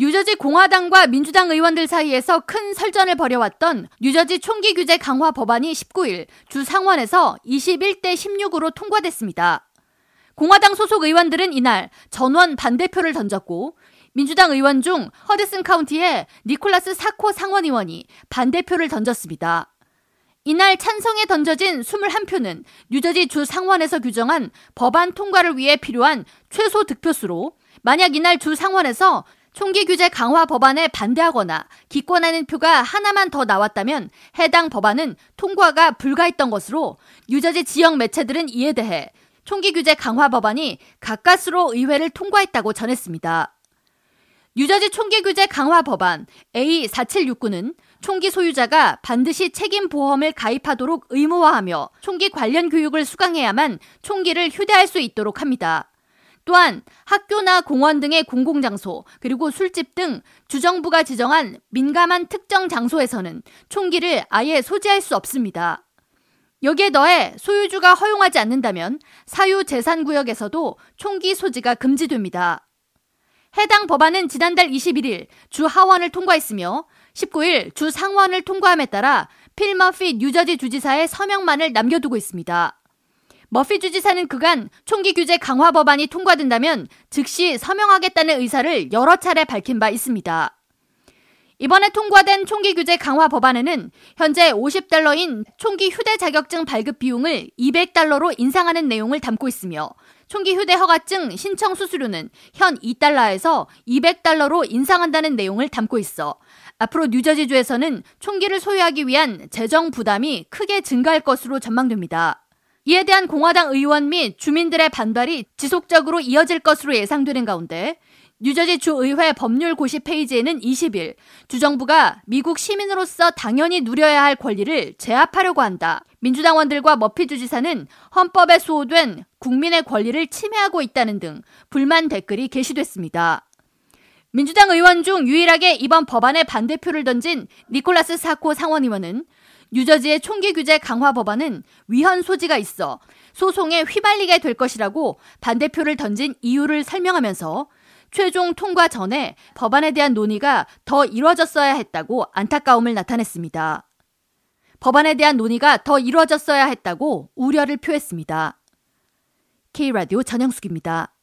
뉴저지 공화당과 민주당 의원들 사이에서 큰 설전을 벌여왔던 뉴저지 총기 규제 강화 법안이 19일 주 상원에서 21대 16으로 통과됐습니다. 공화당 소속 의원들은 이날 전원 반대표를 던졌고 민주당 의원 중 허드슨 카운티의 니콜라스 사코 상원 의원이 반대표를 던졌습니다. 이날 찬성에 던져진 21표는 뉴저지 주 상원에서 규정한 법안 통과를 위해 필요한 최소 득표수로 만약 이날 주 상원에서 총기 규제 강화 법안에 반대하거나 기권하는 표가 하나만 더 나왔다면 해당 법안은 통과가 불가했던 것으로 뉴저지 지역 매체들은 이에 대해 총기 규제 강화 법안이 가까스로 의회를 통과했다고 전했습니다. 뉴저지 총기 규제 강화 법안 A4769는 총기 소유자가 반드시 책임 보험을 가입하도록 의무화하며 총기 관련 교육을 수강해야만 총기를 휴대할 수 있도록 합니다. 또한 학교나 공원 등의 공공장소 그리고 술집 등 주정부가 지정한 민감한 특정 장소에서는 총기를 아예 소지할 수 없습니다. 여기에 더해 소유주가 허용하지 않는다면 사유 재산 구역에서도 총기 소지가 금지됩니다. 해당 법안은 지난달 21일 주 하원을 통과했으며 19일 주 상원을 통과함에 따라 필 머피 뉴저지 주지사의 서명만을 남겨두고 있습니다. 머피 주지사는 그간 총기 규제 강화 법안이 통과된다면 즉시 서명하겠다는 의사를 여러 차례 밝힌 바 있습니다. 이번에 통과된 총기 규제 강화 법안에는 현재 50달러인 총기 휴대 자격증 발급 비용을 200달러로 인상하는 내용을 담고 있으며 총기 휴대 허가증 신청 수수료는 현 2달러에서 200달러로 인상한다는 내용을 담고 있어 앞으로 뉴저지주에서는 총기를 소유하기 위한 재정 부담이 크게 증가할 것으로 전망됩니다. 이에 대한 공화당 의원 및 주민들의 반발이 지속적으로 이어질 것으로 예상되는 가운데 뉴저지 주의회 법률 고시 페이지에는 20일 주정부가 미국 시민으로서 당연히 누려야 할 권리를 제압하려고 한다. 민주당원들과 머피 주지사는 헌법에 수호된 국민의 권리를 침해하고 있다는 등 불만 댓글이 게시됐습니다. 민주당 의원 중 유일하게 이번 법안에 반대표를 던진 니콜라스 사코 상원 의원은 뉴저지의 총기 규제 강화 법안은 위헌 소지가 있어 소송에 휘말리게 될 것이라고 반대표를 던진 이유를 설명하면서 최종 통과 전에 법안에 대한 논의가 더 이루어졌어야 했다고 안타까움을 나타냈습니다. 법안에 대한 논의가 더 이루어졌어야 했다고 우려를 표했습니다. K라디오 전영숙입니다.